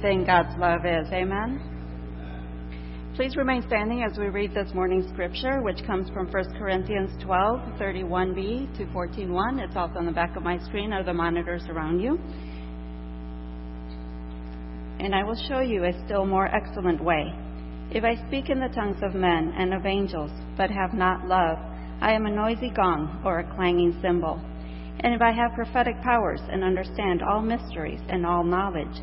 thing God's love is. Amen? Please remain standing as we read this morning's scripture, which comes from 1 Corinthians 12, 31b to 14.1. It's also on the back of my screen or the monitors around you. And I will show you a still more excellent way. If I speak in the tongues of men and of angels, but have not love, I am a noisy gong or a clanging cymbal. And if I have prophetic powers and understand all mysteries and all knowledge,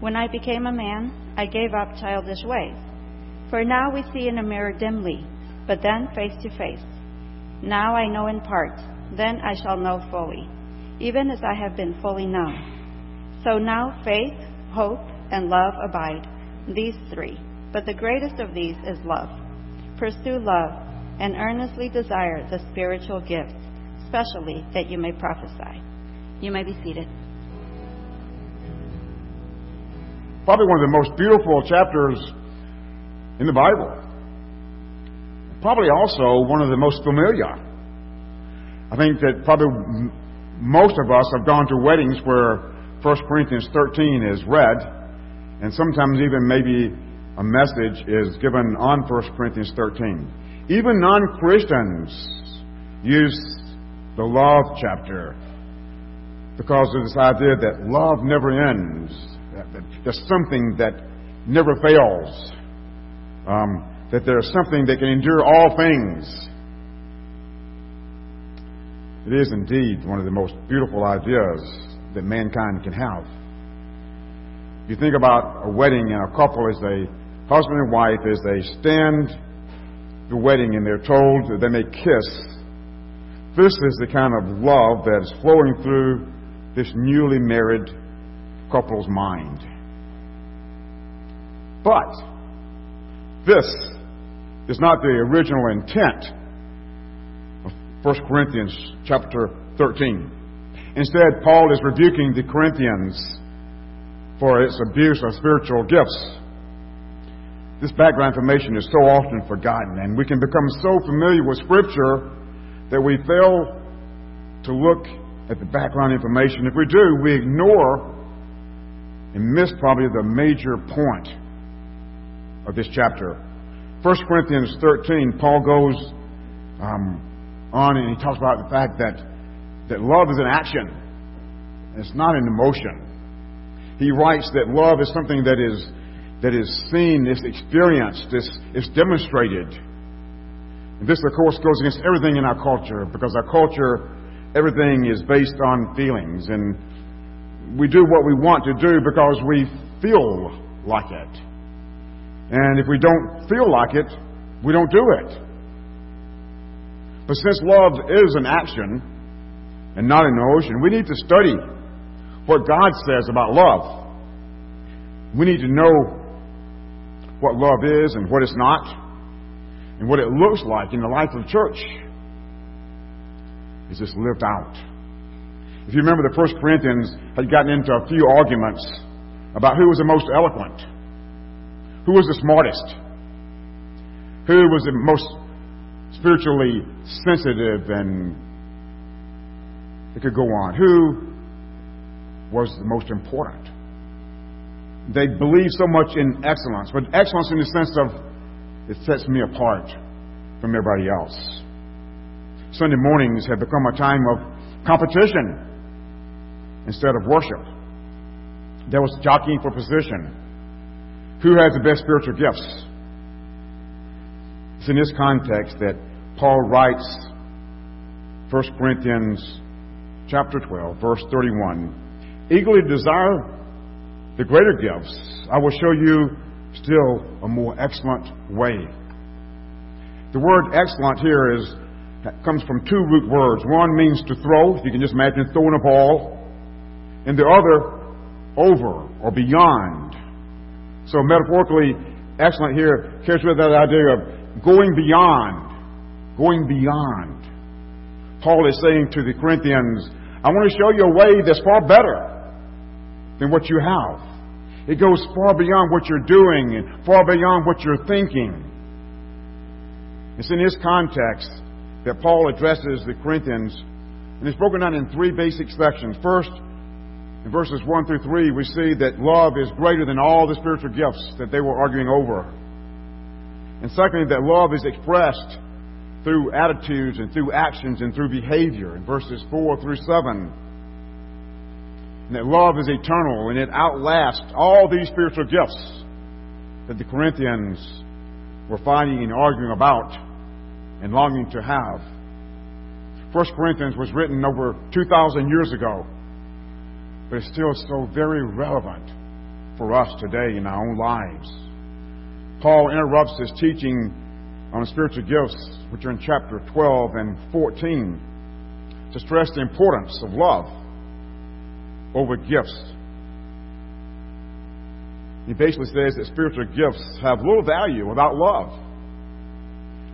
When I became a man, I gave up childish ways. For now we see in a mirror dimly, but then face to face. Now I know in part, then I shall know fully, even as I have been fully known. So now faith, hope, and love abide, these three. But the greatest of these is love. Pursue love and earnestly desire the spiritual gifts, especially that you may prophesy. You may be seated. Probably one of the most beautiful chapters in the Bible. Probably also one of the most familiar. I think that probably most of us have gone to weddings where 1 Corinthians 13 is read, and sometimes even maybe a message is given on 1 Corinthians 13. Even non Christians use the love chapter because of this idea that love never ends. That, that there's something that never fails. Um, that there's something that can endure all things. It is indeed one of the most beautiful ideas that mankind can have. If you think about a wedding and a couple as a husband and wife, as they stand the wedding and they're told that they may kiss, this is the kind of love that is flowing through this newly married couple's mind. But this is not the original intent of 1 Corinthians chapter 13. Instead, Paul is rebuking the Corinthians for its abuse of spiritual gifts. This background information is so often forgotten, and we can become so familiar with Scripture that we fail to look at the background information. If we do, we ignore and miss probably the major point of this chapter. 1 Corinthians 13, Paul goes um, on and he talks about the fact that, that love is an action, it's not an emotion. He writes that love is something that is, that is seen, is experienced, is, is demonstrated. And this, of course, goes against everything in our culture because our culture everything is based on feelings, and we do what we want to do because we feel like it. And if we don't feel like it, we don't do it. But since love is an action and not an emotion, we need to study what God says about love. We need to know what love is and what it's not, and what it looks like in the life of the church is just lived out. If you remember, the First Corinthians had gotten into a few arguments about who was the most eloquent, who was the smartest, who was the most spiritually sensitive, and it could go on. Who was the most important? They believed so much in excellence, but excellence in the sense of it sets me apart from everybody else. Sunday mornings have become a time of competition instead of worship. There was jockeying for position. Who has the best spiritual gifts? It's in this context that Paul writes 1 Corinthians chapter 12, verse 31. Eagerly desire the greater gifts. I will show you still a more excellent way. The word excellent here is comes from two root words. One means to throw, you can just imagine throwing a ball, and the other over or beyond. So metaphorically, excellent here carries with that idea of going beyond, going beyond. Paul is saying to the Corinthians, I want to show you a way that's far better than what you have. It goes far beyond what you're doing and far beyond what you're thinking. It's in this context that Paul addresses the Corinthians, and it's broken down in three basic sections. First, in verses 1 through 3, we see that love is greater than all the spiritual gifts that they were arguing over. And secondly, that love is expressed through attitudes and through actions and through behavior in verses 4 through 7. And that love is eternal and it outlasts all these spiritual gifts that the Corinthians were fighting and arguing about and longing to have. First Corinthians was written over 2,000 years ago, but it's still so very relevant for us today in our own lives. Paul interrupts his teaching on spiritual gifts, which are in chapter 12 and 14, to stress the importance of love over gifts. He basically says that spiritual gifts have little value without love.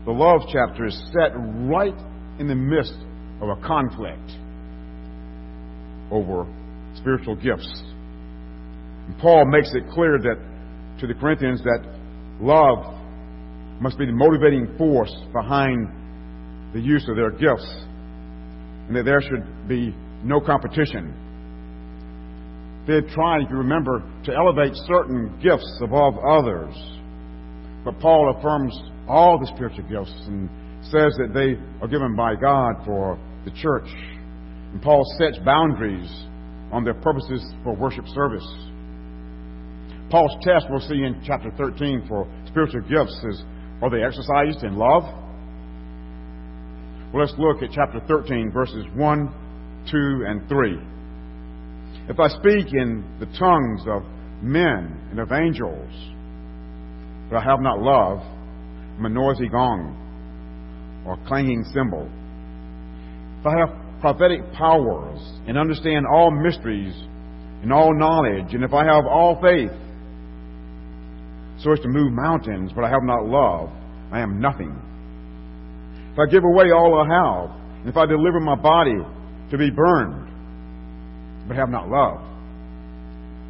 The love chapter is set right in the midst of a conflict over spiritual gifts. And Paul makes it clear that to the Corinthians that love must be the motivating force behind the use of their gifts and that there should be no competition. They had tried, if you remember, to elevate certain gifts above others. But Paul affirms all the spiritual gifts and says that they are given by God for the church. And Paul sets boundaries on their purposes for worship service. Paul's test we'll see in chapter 13 for spiritual gifts is are they exercised in love? Well, let's look at chapter 13, verses 1, 2, and 3. If I speak in the tongues of men and of angels, but I have not love, I'm a noisy gong or clanging cymbal. If I have prophetic powers and understand all mysteries and all knowledge, and if I have all faith so as to move mountains, but I have not love, I am nothing. If I give away all I have, and if I deliver my body to be burned, but have not love,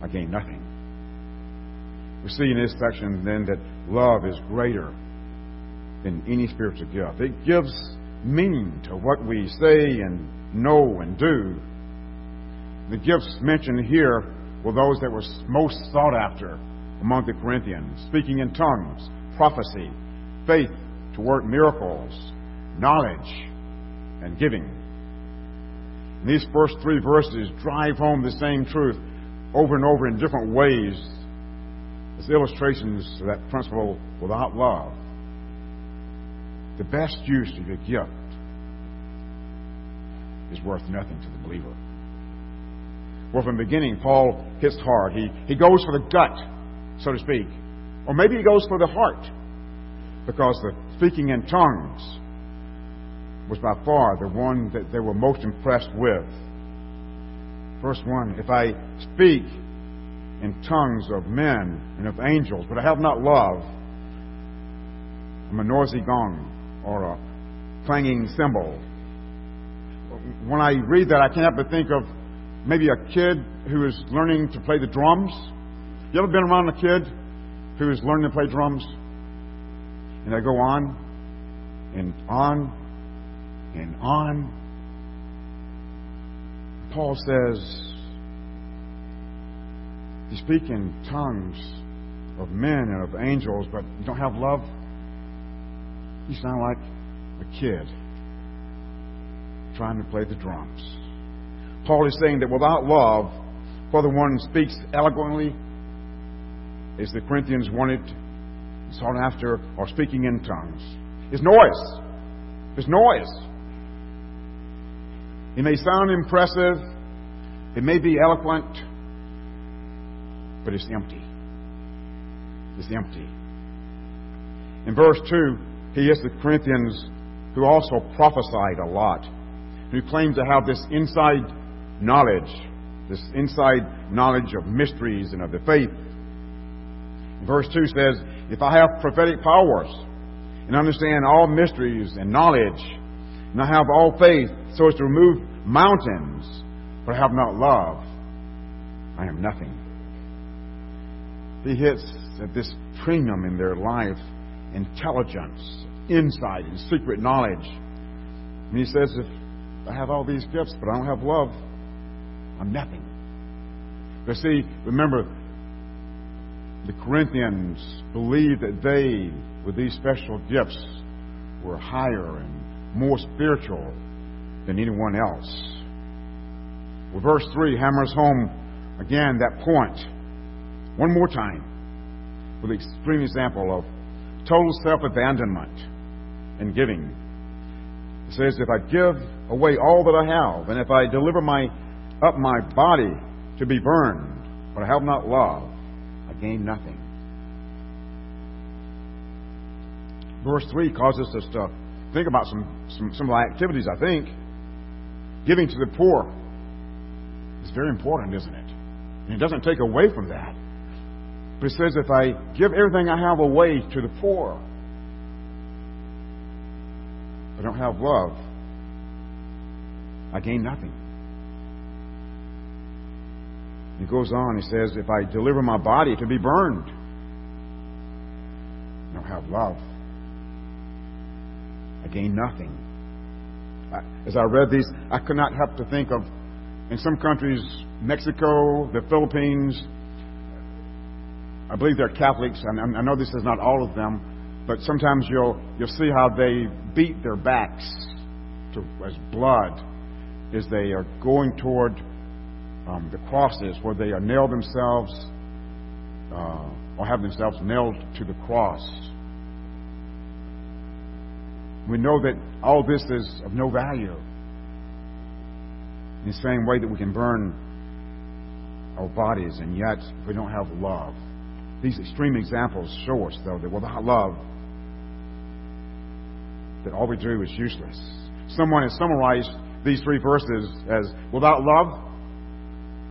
I gain nothing. We see in this section then that love is greater than any spiritual gift. It gives meaning to what we say and know and do. The gifts mentioned here were those that were most sought after among the Corinthians speaking in tongues, prophecy, faith to work miracles, knowledge, and giving. And these first three verses drive home the same truth over and over in different ways as illustrations of that principle without love. The best use of your gift is worth nothing to the believer. Well, from the beginning, Paul hits hard. He, he goes for the gut, so to speak. Or maybe he goes for the heart, because the speaking in tongues was by far the one that they were most impressed with. First one, if I speak in tongues of men and of angels, but I have not love, I'm a noisy gong or a clanging cymbal. When I read that, I can't help but think of maybe a kid who is learning to play the drums. You ever been around a kid who is learning to play drums? And they go on and on and on. Paul says, You speak in tongues of men and of angels, but you don't have love. You sound like a kid trying to play the drums. Paul is saying that without love, whether one speaks eloquently as the Corinthians wanted, sought after, or speaking in tongues. Is noise. It's noise. It may sound impressive. It may be eloquent, but it's empty. It's empty. In verse 2, he is the Corinthians who also prophesied a lot, who claim to have this inside knowledge, this inside knowledge of mysteries and of the faith. Verse 2 says, If I have prophetic powers and understand all mysteries and knowledge, and I have all faith so as to remove mountains, but I have not love, I am nothing. He hits at this premium in their life intelligence, insight, and secret knowledge. And he says, If I have all these gifts, but I don't have love, I'm nothing. But see, remember, the Corinthians believed that they, with these special gifts, were higher and more spiritual than anyone else. Well, verse 3 hammers home again that point one more time with the extreme example of total self abandonment and giving. It says, If I give away all that I have, and if I deliver my, up my body to be burned, but I have not love, I gain nothing. Verse 3 causes us to think about some, some, some of activities, I think. Giving to the poor is very important, isn't it? And it doesn't take away from that. But it says, if I give everything I have away to the poor, I don't have love, I gain nothing. He goes on, he says, if I deliver my body to be burned, I don't have love. I gain nothing. As I read these, I could not help to think of, in some countries, Mexico, the Philippines, I believe they're Catholics, and I know this is not all of them, but sometimes you'll you'll see how they beat their backs to, as blood as they are going toward um, the crosses where they are nailed themselves uh, or have themselves nailed to the cross. We know that all this is of no value. In the same way that we can burn our bodies, and yet we don't have love. These extreme examples show us, though, that without love, that all we do is useless. Someone has summarized these three verses as without love,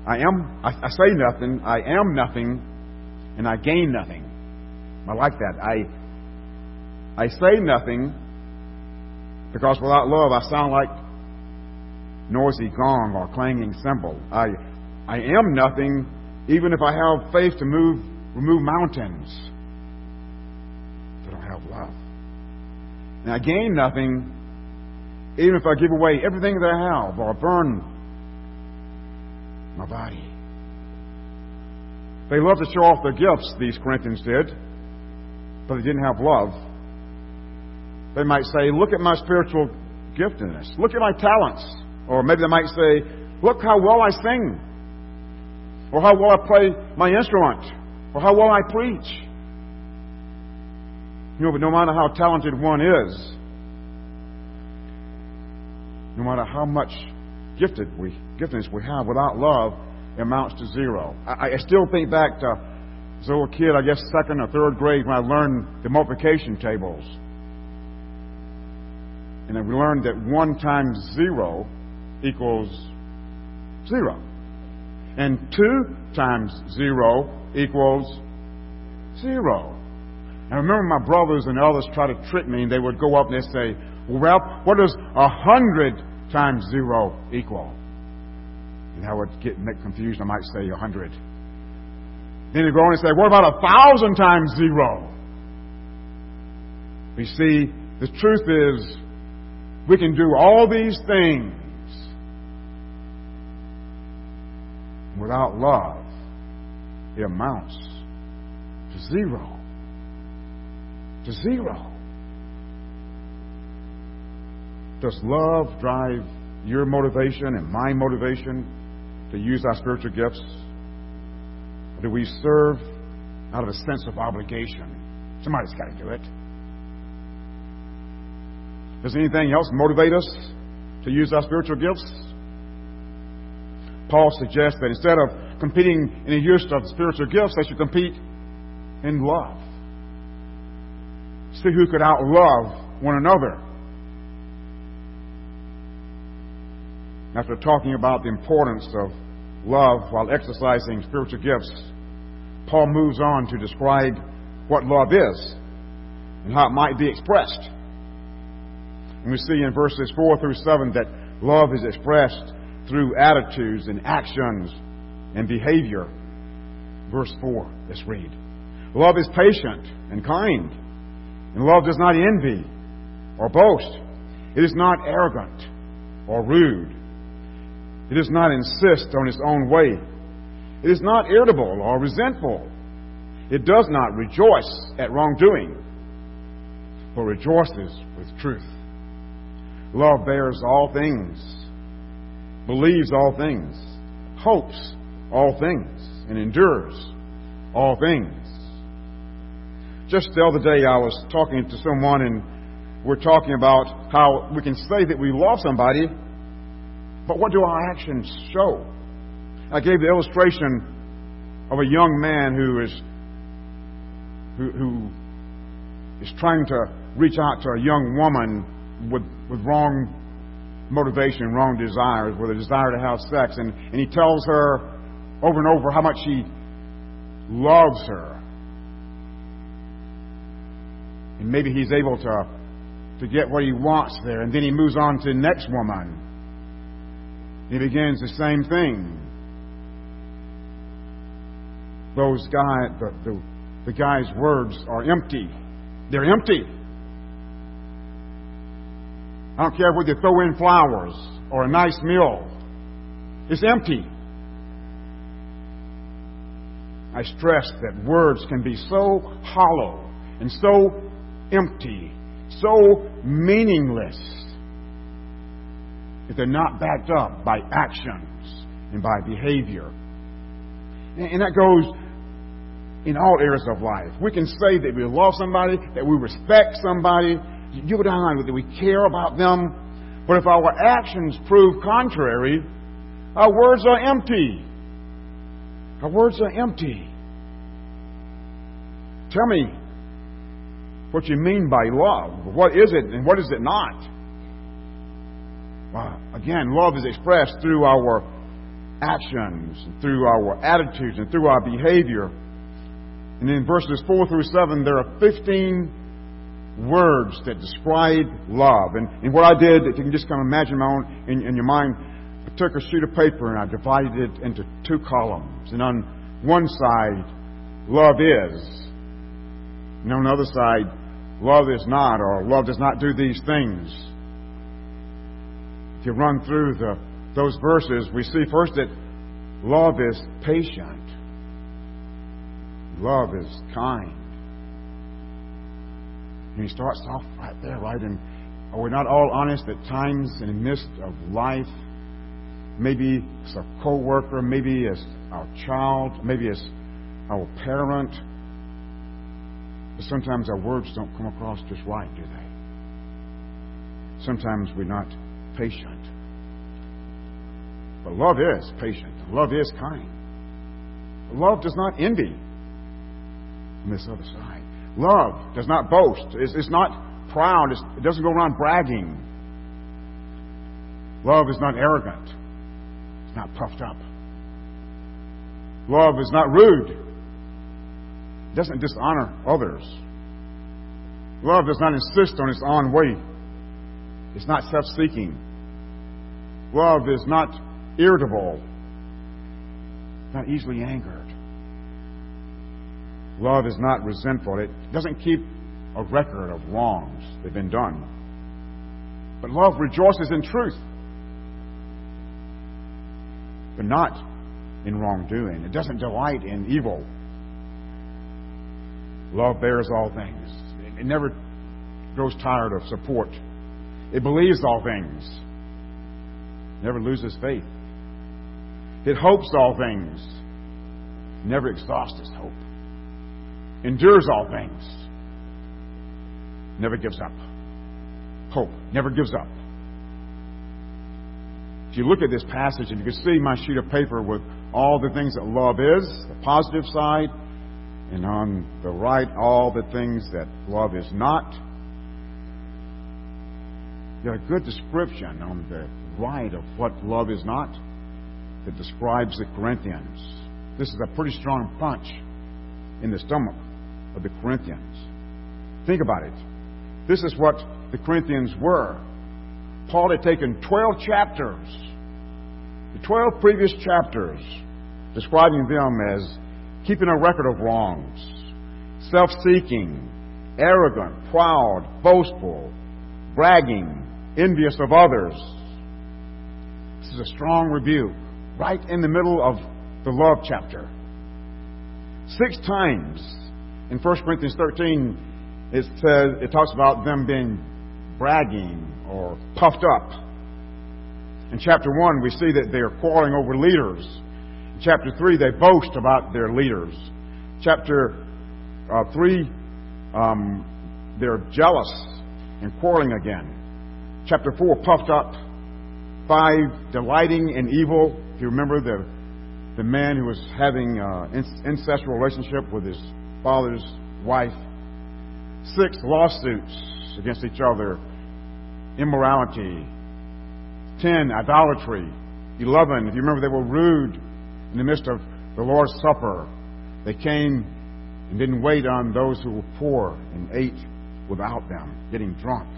I am, I, I, say nothing, I am nothing, and I gain nothing. I like that. I, I say nothing because without love I sound like noisy gong or clanging cymbal. I, I am nothing even if I have faith to move remove mountains. But I don't have love. And I gain nothing even if I give away everything that I have or burn my body. They loved to show off their gifts, these Corinthians did, but they didn't have love. They might say, Look at my spiritual giftedness. Look at my talents. Or maybe they might say, Look how well I sing. Or how well I play my instrument or how well I preach. You know, but no matter how talented one is, no matter how much gifted we, giftedness we have, without love, it amounts to zero. I, I still think back to as a little kid, I guess second or third grade, when I learned the multiplication tables. And we learned that one times zero equals zero. And two times zero equals zero. I remember my brothers and others try to trick me, and they would go up and they'd say, Well, Ralph, what does a hundred times zero equal? And I would get confused. I might say a hundred. Then they'd go on and say, What about a thousand times zero? You see, the truth is, we can do all these things without love it amounts to zero. To zero. Does love drive your motivation and my motivation to use our spiritual gifts? Or do we serve out of a sense of obligation. Somebody's got to do it. Does anything else motivate us to use our spiritual gifts? Paul suggests that instead of competing in the use of spiritual gifts, they should compete in love. See who could outlove one another. After talking about the importance of love while exercising spiritual gifts, Paul moves on to describe what love is and how it might be expressed. And we see in verses 4 through 7 that love is expressed through attitudes and actions and behavior. Verse 4, let's read. Love is patient and kind, and love does not envy or boast. It is not arrogant or rude. It does not insist on its own way. It is not irritable or resentful. It does not rejoice at wrongdoing, but rejoices with truth. Love bears all things, believes all things, hopes all things, and endures all things. Just the other day, I was talking to someone, and we're talking about how we can say that we love somebody, but what do our actions show? I gave the illustration of a young man who is who, who is trying to reach out to a young woman with, with wrong motivation, wrong desires, with a desire to have sex. And, and he tells her over and over how much he loves her. And maybe he's able to, to get what he wants there. And then he moves on to the next woman. He begins the same thing. Those guys, the, the, the guy's words are empty. They're empty. I don't care whether you throw in flowers or a nice meal. It's empty. I stress that words can be so hollow and so empty, so meaningless, if they're not backed up by actions and by behavior. And that goes in all areas of life. We can say that we love somebody, that we respect somebody, you and I, that we care about them. But if our actions prove contrary, our words are empty. Our words are empty. Tell me what you mean by love. What is it and what is it not? Well, again, love is expressed through our actions, through our attitudes, and through our behavior. And in verses 4 through 7, there are 15 words that describe love. And, and what I did, if you can just kind of imagine my own in, in your mind, I took a sheet of paper and I divided it into two columns. And on one side, love is. And on the other side, love is not, or love does not do these things. If you run through the, those verses, we see first that love is patient. Love is kind. And he starts off right there, right? And are we not all honest at times in the midst of life? Maybe as a co-worker, maybe as our child, maybe as our parent. But sometimes our words don't come across just right, do they? Sometimes we're not patient. But love is patient. Love is kind. Love does not envy on this other side. Love does not boast. It's, it's not proud. It's, it doesn't go around bragging. Love is not arrogant. It's not puffed up. Love is not rude. Doesn't dishonor others. Love does not insist on its own way. It's not self seeking. Love is not irritable, not easily angered. Love is not resentful. It doesn't keep a record of wrongs that have been done. But love rejoices in truth, but not in wrongdoing. It doesn't delight in evil. Love bears all things. It never grows tired of support. It believes all things. Never loses faith. It hopes all things. Never exhausts its hope. endures all things, never gives up. Hope never gives up. If you look at this passage and you can see my sheet of paper with all the things that love is, the positive side, and on the right, all the things that love is not. Got a good description on the right of what love is not that describes the Corinthians. This is a pretty strong punch in the stomach of the Corinthians. Think about it. This is what the Corinthians were. Paul had taken 12 chapters, the 12 previous chapters, describing them as keeping a record of wrongs, self seeking, arrogant, proud, boastful, bragging, envious of others. This is a strong rebuke right in the middle of the love chapter. Six times in 1 Corinthians 13, it says it talks about them being bragging or puffed up. In chapter 1, we see that they're quarreling over leaders. Chapter 3, they boast about their leaders. Chapter uh, 3, um, they're jealous and quarreling again. Chapter 4, puffed up. 5, delighting in evil. If you remember the, the man who was having an uh, incestual relationship with his father's wife. 6, lawsuits against each other immorality. 10, idolatry. 11, if you remember, they were rude in the midst of the Lord's Supper. They came and didn't wait on those who were poor and ate without them, getting drunk.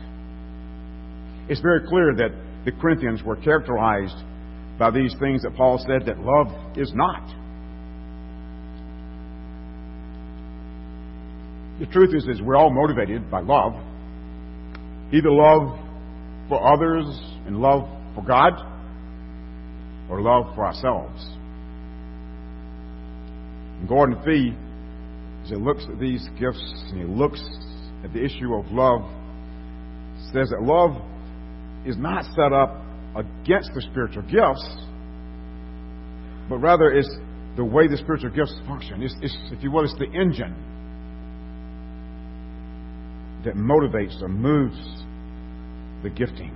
It's very clear that the Corinthians were characterized by these things that Paul said that love is not. The truth is, is we're all motivated by love. Either love for others and love for God or love for ourselves. Gordon Fee, as he looks at these gifts and he looks at the issue of love, says that love is not set up against the spiritual gifts, but rather it's the way the spiritual gifts function. It's, it's, if you will, it's the engine that motivates or moves the gifting.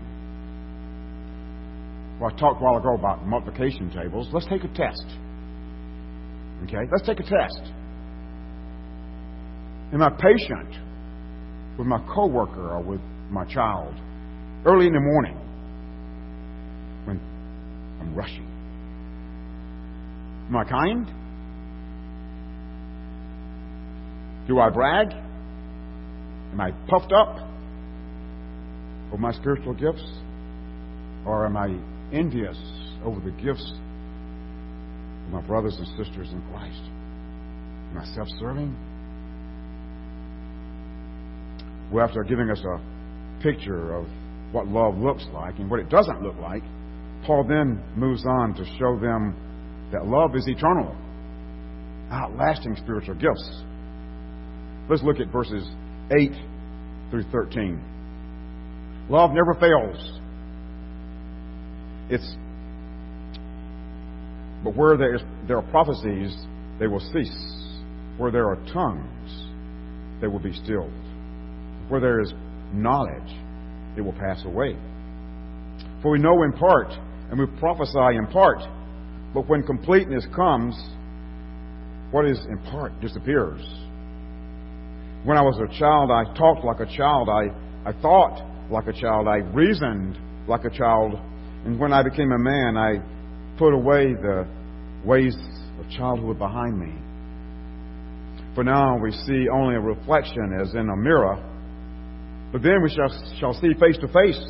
Well, I talked a while ago about multiplication tables. Let's take a test. Okay? Let's take a test. Am I patient with my coworker or with my child early in the morning when I'm rushing? Am I kind? Do I brag? Am I puffed up over my spiritual gifts? Or am I envious over the gifts my brothers and sisters in Christ? Am I self serving? Well, after giving us a picture of what love looks like and what it doesn't look like, Paul then moves on to show them that love is eternal, outlasting spiritual gifts. Let's look at verses 8 through 13. Love never fails. It's but where there, is, there are prophecies, they will cease. Where there are tongues, they will be stilled. Where there is knowledge, it will pass away. For we know in part, and we prophesy in part, but when completeness comes, what is in part disappears. When I was a child, I talked like a child. I, I thought like a child. I reasoned like a child. And when I became a man, I put away the ways of childhood behind me. For now we see only a reflection as in a mirror, but then we shall, shall see face to face.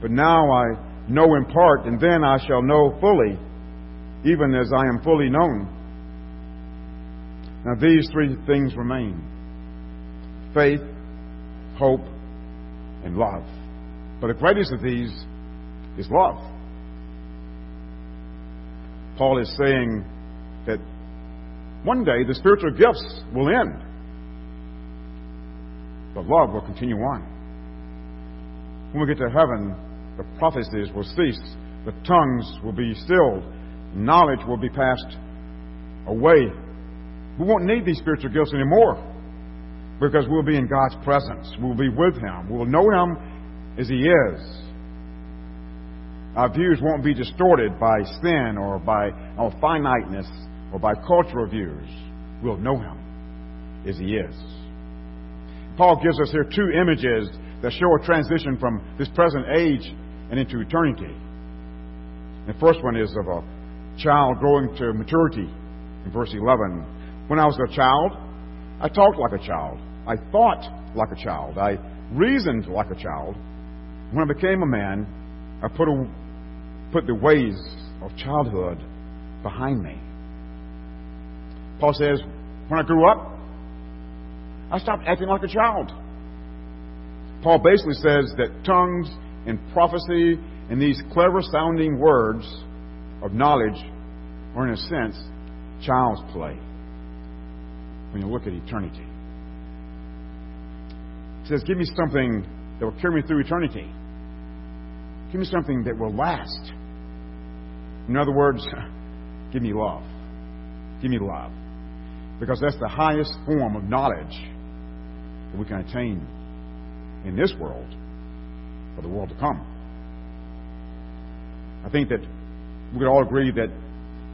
But now I know in part, and then I shall know fully, even as I am fully known. Now these three things remain faith, hope, and love. But the greatest of these is love. Paul is saying that one day the spiritual gifts will end, but love will continue on. When we get to heaven, the prophecies will cease, the tongues will be stilled, knowledge will be passed away, We won't need these spiritual gifts anymore because we'll be in God's presence. We'll be with Him. We'll know Him as He is. Our views won't be distorted by sin or by our finiteness or by cultural views. We'll know Him as He is. Paul gives us here two images that show a transition from this present age and into eternity. The first one is of a child growing to maturity in verse 11. When I was a child, I talked like a child. I thought like a child. I reasoned like a child. When I became a man, I put, a, put the ways of childhood behind me. Paul says, when I grew up, I stopped acting like a child. Paul basically says that tongues and prophecy and these clever sounding words of knowledge are, in a sense, child's play when you look at eternity. He says, Give me something that will carry me through eternity. Give me something that will last. In other words, give me love. Give me love. Because that's the highest form of knowledge that we can attain in this world for the world to come. I think that we could all agree that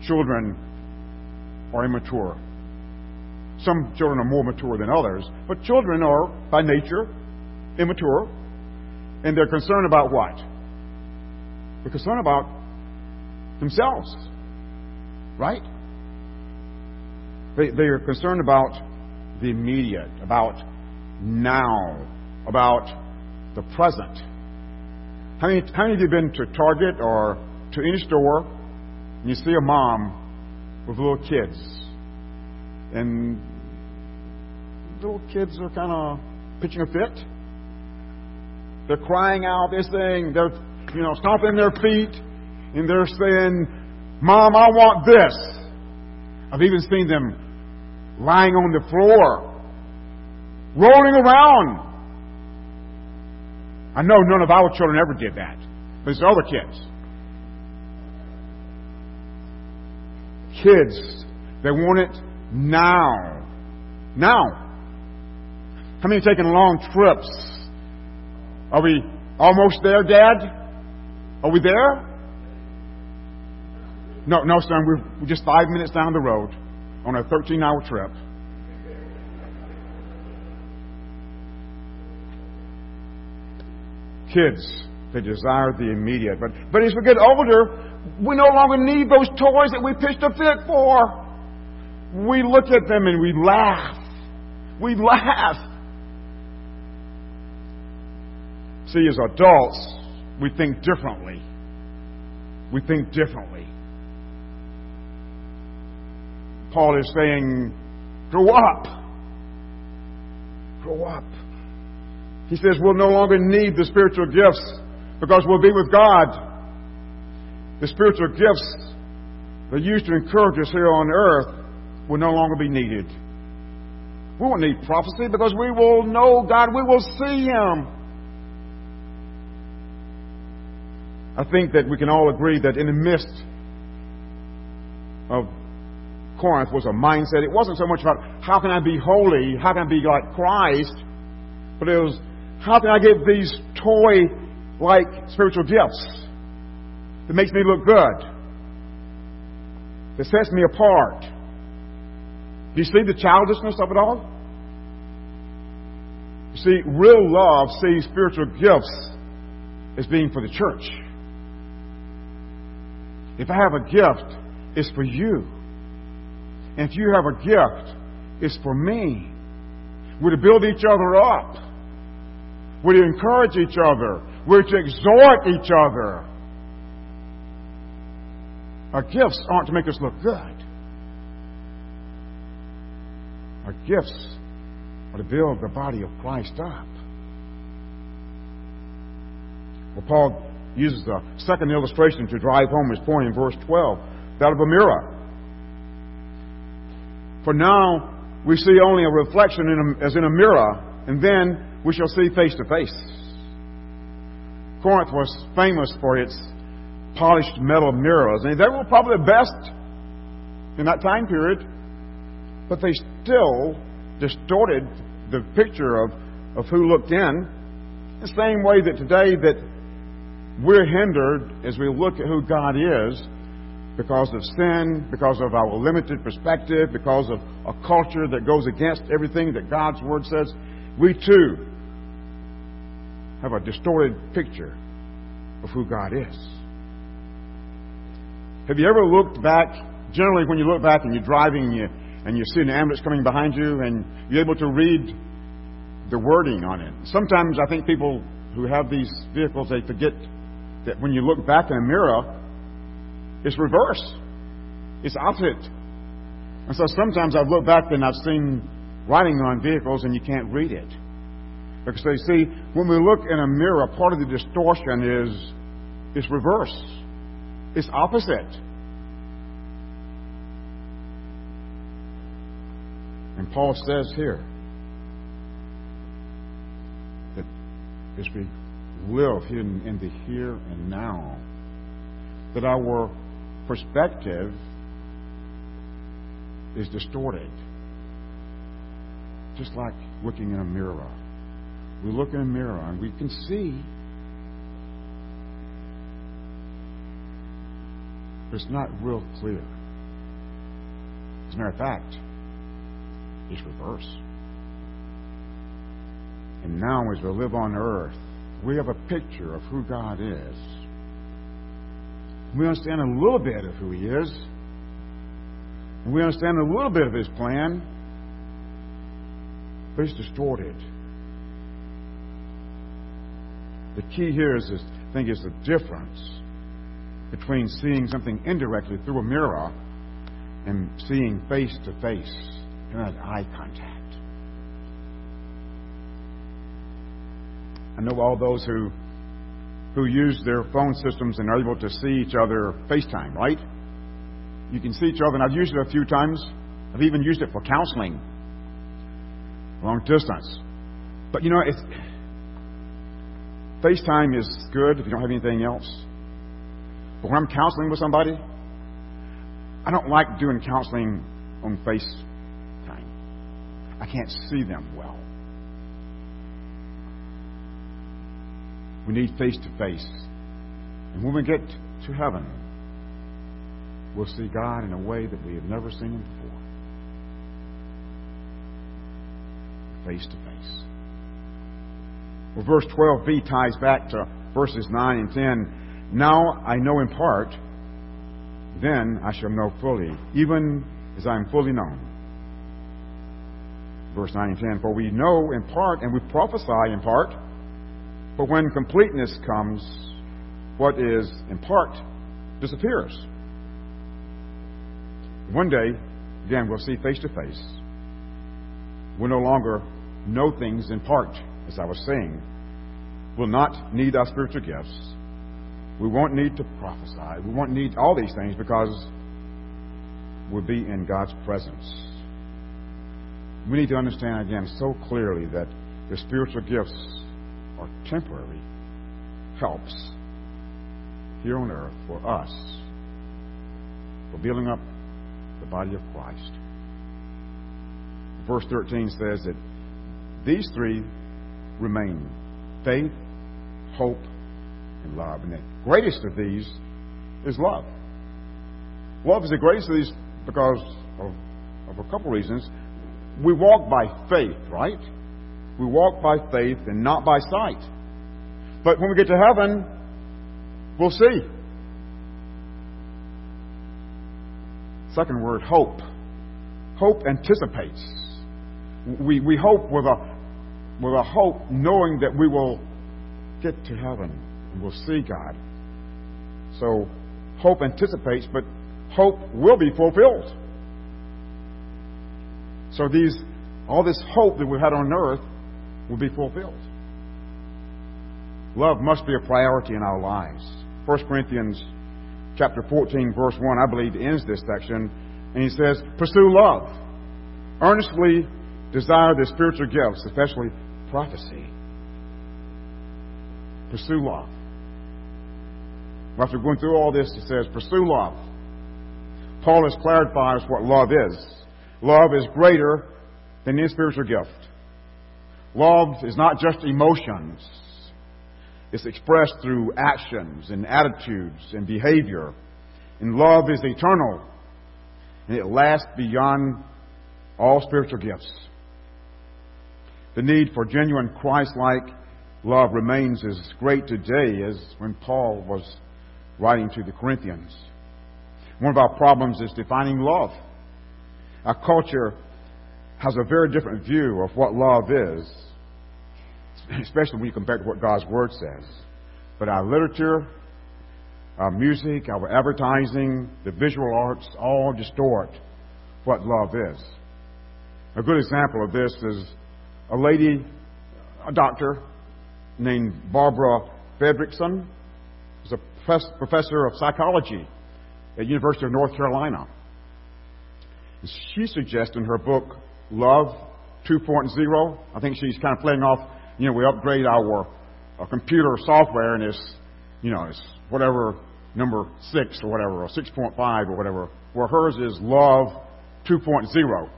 children are immature. Some children are more mature than others, but children are, by nature, immature, and they're concerned about what? They're concerned about themselves, right? They, they are concerned about the immediate, about now, about the present. How many, how many of you have been to Target or to any store and you see a mom with little kids? And little kids are kind of pitching a fit. They're crying out, they're saying, they're, you know, stomping their feet, and they're saying, Mom, I want this. I've even seen them lying on the floor rolling around. I know none of our children ever did that, but it's other kids. Kids, they want it now. Now. How many are taking long trips? Are we almost there, Dad? Are we there? No, no, son, we're, just five minutes down the road on a 13 hour trip. kids, they desire the immediate. But, but as we get older, we no longer need those toys that we pitched a fit for. We look at them and we laugh. We laugh. See, as adults, we think differently. We think differently. Paul is saying, grow up. Grow up. He says we'll no longer need the spiritual gifts because we'll be with God. The spiritual gifts that used to encourage us here on earth will no longer be needed. We won't need prophecy because we will know God. We will see Him. I think that we can all agree that in the midst of Corinth was a mindset. It wasn't so much about how can I be holy, how can I be like Christ, but it was how can I get these toy like spiritual gifts that makes me look good? That sets me apart? Do you see the childishness of it all? You see, real love sees spiritual gifts as being for the church. If I have a gift, it's for you. And if you have a gift, it's for me. We're to build each other up. We're to encourage each other. We're to exhort each other. Our gifts aren't to make us look good. Our gifts are to build the body of Christ up. Well, Paul uses a second illustration to drive home his point in verse 12 that of a mirror. For now, we see only a reflection in a, as in a mirror, and then we shall see face to face. Corinth was famous for its polished metal mirrors, and they were probably the best in that time period. but they still distorted the picture of, of who looked in. The same way that today that we're hindered as we look at who God is because of sin, because of our limited perspective, because of a culture that goes against everything that God's Word says, we too have a distorted picture of who God is. Have you ever looked back? Generally, when you look back and you're driving and you, and you see an ambulance coming behind you and you're able to read the wording on it. Sometimes I think people who have these vehicles, they forget that when you look back in a mirror, it's reverse. It's opposite. And so sometimes I've looked back and I've seen writing on vehicles and you can't read it. Because they see, when we look in a mirror, part of the distortion is, it's reverse. It's opposite. And Paul says here that as we live in, in the here and now, that our perspective is distorted. Just like looking in a mirror. We look in a mirror and we can see, it's not real clear. As a matter of fact, it's reverse. And now, as we live on earth, we have a picture of who God is. We understand a little bit of who He is. We understand a little bit of His plan, but it's distorted. The key here is, this, I think, is the difference between seeing something indirectly through a mirror and seeing face to face and that eye contact. I know all those who who use their phone systems and are able to see each other FaceTime, right? You can see each other, and I've used it a few times. I've even used it for counseling, long distance. But you know, it's, FaceTime is good if you don't have anything else. But when I'm counseling with somebody, I don't like doing counseling on FaceTime. I can't see them well. We need face to face. And when we get to heaven, we'll see God in a way that we have never seen Him before. Face to face. Well, verse 12b ties back to verses 9 and 10. Now I know in part, then I shall know fully, even as I am fully known. Verse 9 and 10. For we know in part and we prophesy in part. But when completeness comes, what is in part disappears. One day, again, we'll see face to face. We'll no longer know things in part, as I was saying. We'll not need our spiritual gifts. We won't need to prophesy. We won't need all these things because we'll be in God's presence. We need to understand again so clearly that the spiritual gifts are temporary helps here on earth for us for building up the body of Christ. Verse 13 says that these three remain faith, hope, and love. And the greatest of these is love. Love is the greatest of these because of, of a couple reasons. We walk by faith, right? We walk by faith and not by sight. But when we get to heaven, we'll see. Second word, hope. Hope anticipates. We, we hope with a, with a hope knowing that we will get to heaven and we'll see God. So hope anticipates, but hope will be fulfilled. So these, all this hope that we had on earth will be fulfilled. Love must be a priority in our lives. 1 Corinthians chapter 14, verse 1, I believe, ends this section. And he says, Pursue love. Earnestly desire the spiritual gifts, especially prophecy. Pursue love. After going through all this, he says, Pursue love. Paul has clarified what love is. Love is greater than any spiritual gift. Love is not just emotions. It's expressed through actions and attitudes and behavior. And love is eternal. And it lasts beyond all spiritual gifts. The need for genuine Christ-like love remains as great today as when Paul was writing to the Corinthians. One of our problems is defining love. Our culture has a very different view of what love is, especially when you compare it to what God's Word says. But our literature, our music, our advertising, the visual arts all distort what love is. A good example of this is a lady, a doctor named Barbara Fredrickson, who's a professor of psychology at University of North Carolina. She suggests in her book, Love 2.0, I think she's kind of playing off, you know, we upgrade our, our computer software and it's, you know, it's whatever number 6 or whatever, or 6.5 or whatever, where hers is Love 2.0.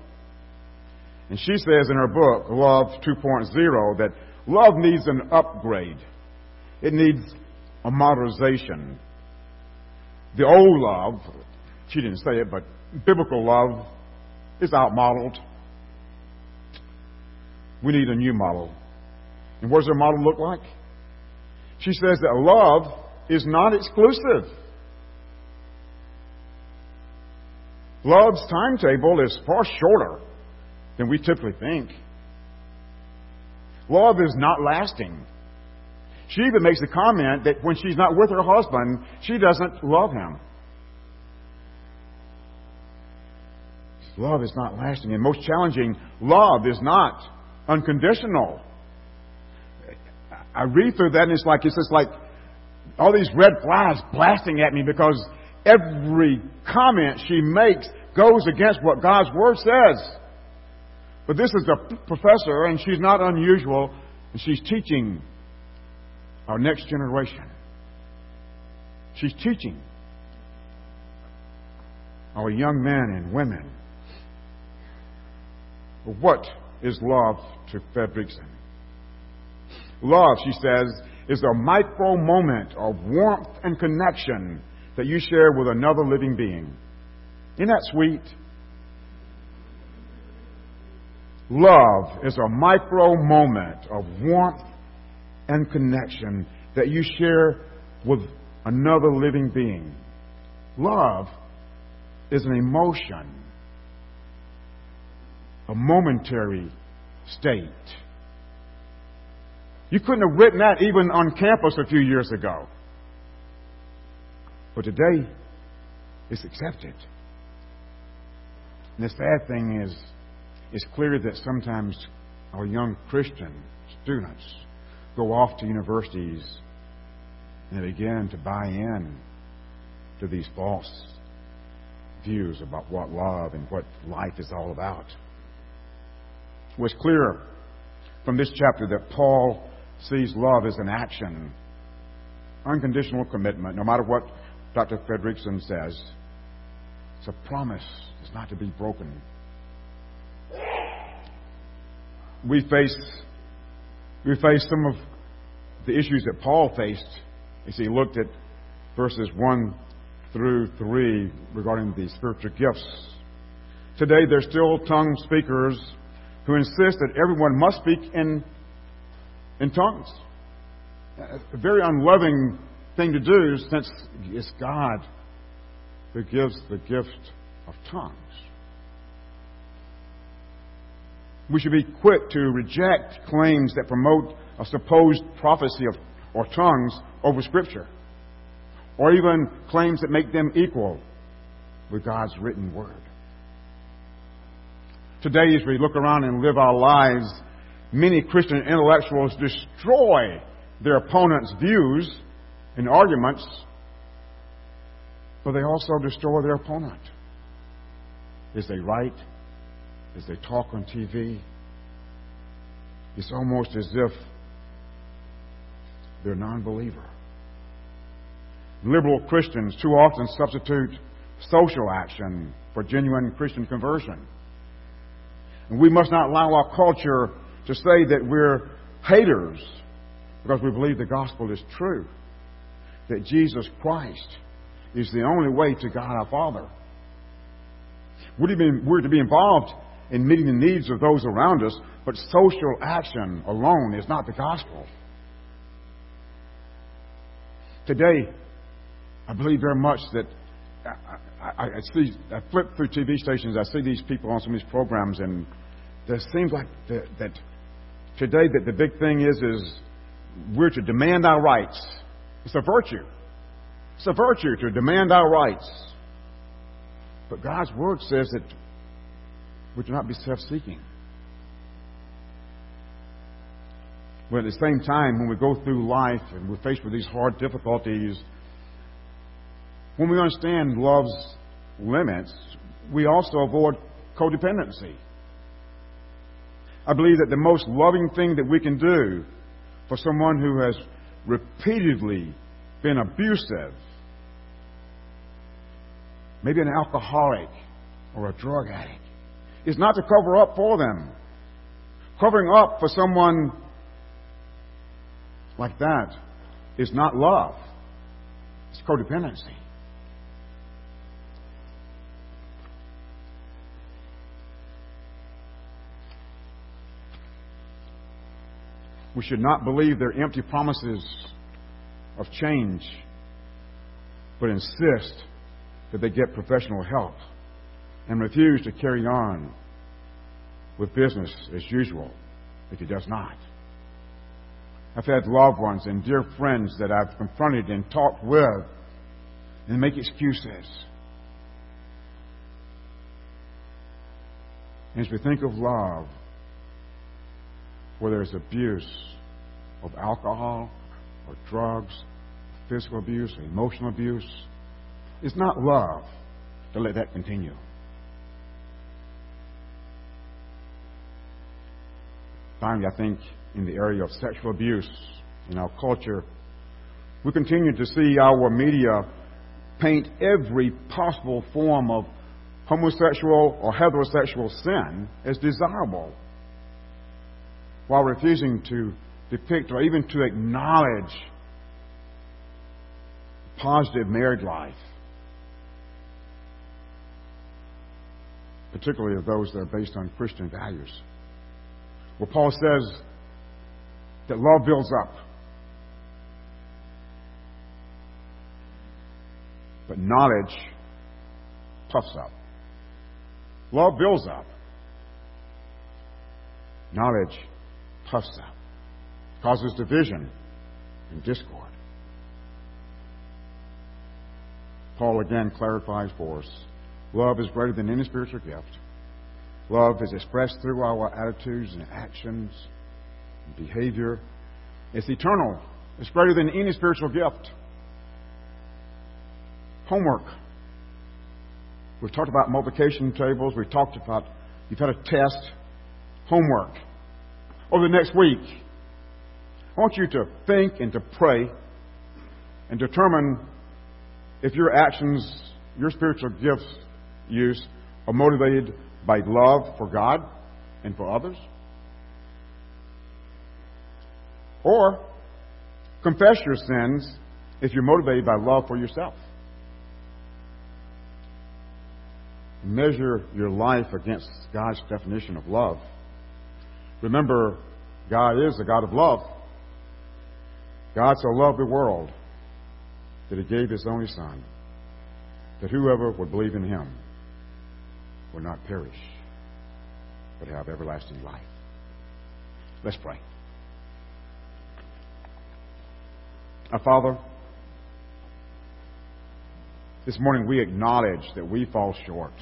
And she says in her book, Love 2.0, that love needs an upgrade. It needs a modernization. The old love, she didn't say it, but biblical love is outmodeled. We need a new model. And what does her model look like? She says that love is not exclusive. Love's timetable is far shorter than we typically think. Love is not lasting. She even makes the comment that when she's not with her husband, she doesn't love him. Love is not lasting. And most challenging, love is not unconditional. I read through that and it's like, it's just like all these red flags blasting at me because every comment she makes goes against what God's Word says. But this is a professor, and she's not unusual, and she's teaching our next generation. She's teaching our young men and women. What is love to Fredrickson? Love, she says, is a micro moment of warmth and connection that you share with another living being. Isn't that sweet? Love is a micro moment of warmth and connection that you share with another living being. Love is an emotion, a momentary state. You couldn't have written that even on campus a few years ago. But today, it's accepted. And the sad thing is, it's clear that sometimes our young Christian students go off to universities and they begin to buy in to these false views about what love and what life is all about. Was clear from this chapter that Paul sees love as an action, unconditional commitment, no matter what Dr. Fredrickson says. It's a promise. It's not to be broken we face we face some of the issues that Paul faced as he looked at verses 1 through 3 regarding the spiritual gifts. Today, there's still tongue speakers who insist that everyone must speak in, in tongues. A very unloving thing to do since it's God who gives the gift of tongues. We should be quick to reject claims that promote a supposed prophecy of, or tongues over Scripture, or even claims that make them equal with God's written Word. Today, as we look around and live our lives, many Christian intellectuals destroy their opponents' views and arguments, but they also destroy their opponent as they write as they talk on TV, it's almost as if they're non believer. Liberal Christians too often substitute social action for genuine Christian conversion. And we must not allow our culture to say that we're haters because we believe the gospel is true. That Jesus Christ is the only way to God our Father. We're to be, we're to be involved in meeting the needs of those around us, but social action alone is not the gospel. Today, I believe very much that uh, I, I, see, I flip through TV stations, I see these people on some of these programs, and it seems like that, that today that the big thing is is we're to demand our rights. It's a virtue. It's a virtue to demand our rights. But God's word says that we do not be self-seeking. But at the same time, when we go through life and we're faced with these hard difficulties, when we understand love's limits, we also avoid codependency. I believe that the most loving thing that we can do for someone who has repeatedly been abusive, maybe an alcoholic or a drug addict, is not to cover up for them. Covering up for someone like that is not love, it's codependency. We should not believe their empty promises of change, but insist that they get professional help and refuse to carry on with business as usual if he does not. I've had loved ones and dear friends that I've confronted and talked with and make excuses. As we think of love, where there's abuse of alcohol or drugs, physical abuse, emotional abuse, it's not love to let that continue. Finally, I think in the area of sexual abuse in our culture, we continue to see our media paint every possible form of homosexual or heterosexual sin as desirable while refusing to depict or even to acknowledge positive married life, particularly of those that are based on Christian values. Well, Paul says that love builds up. But knowledge puffs up. Love builds up. Knowledge puffs up, causes division and discord. Paul again clarifies for us love is greater than any spiritual gift. Love is expressed through our attitudes and actions and behavior. It's eternal. It's greater than any spiritual gift. Homework. We've talked about multiplication tables. We've talked about you've had a test. Homework over the next week, I want you to think and to pray and determine if your actions, your spiritual gifts use are motivated by love for God and for others. Or confess your sins if you're motivated by love for yourself. Measure your life against God's definition of love. Remember, God is the God of love. God so loved the world that he gave his only Son, that whoever would believe in him would not perish, but have everlasting life. Let's pray. Our Father, this morning we acknowledge that we fall short.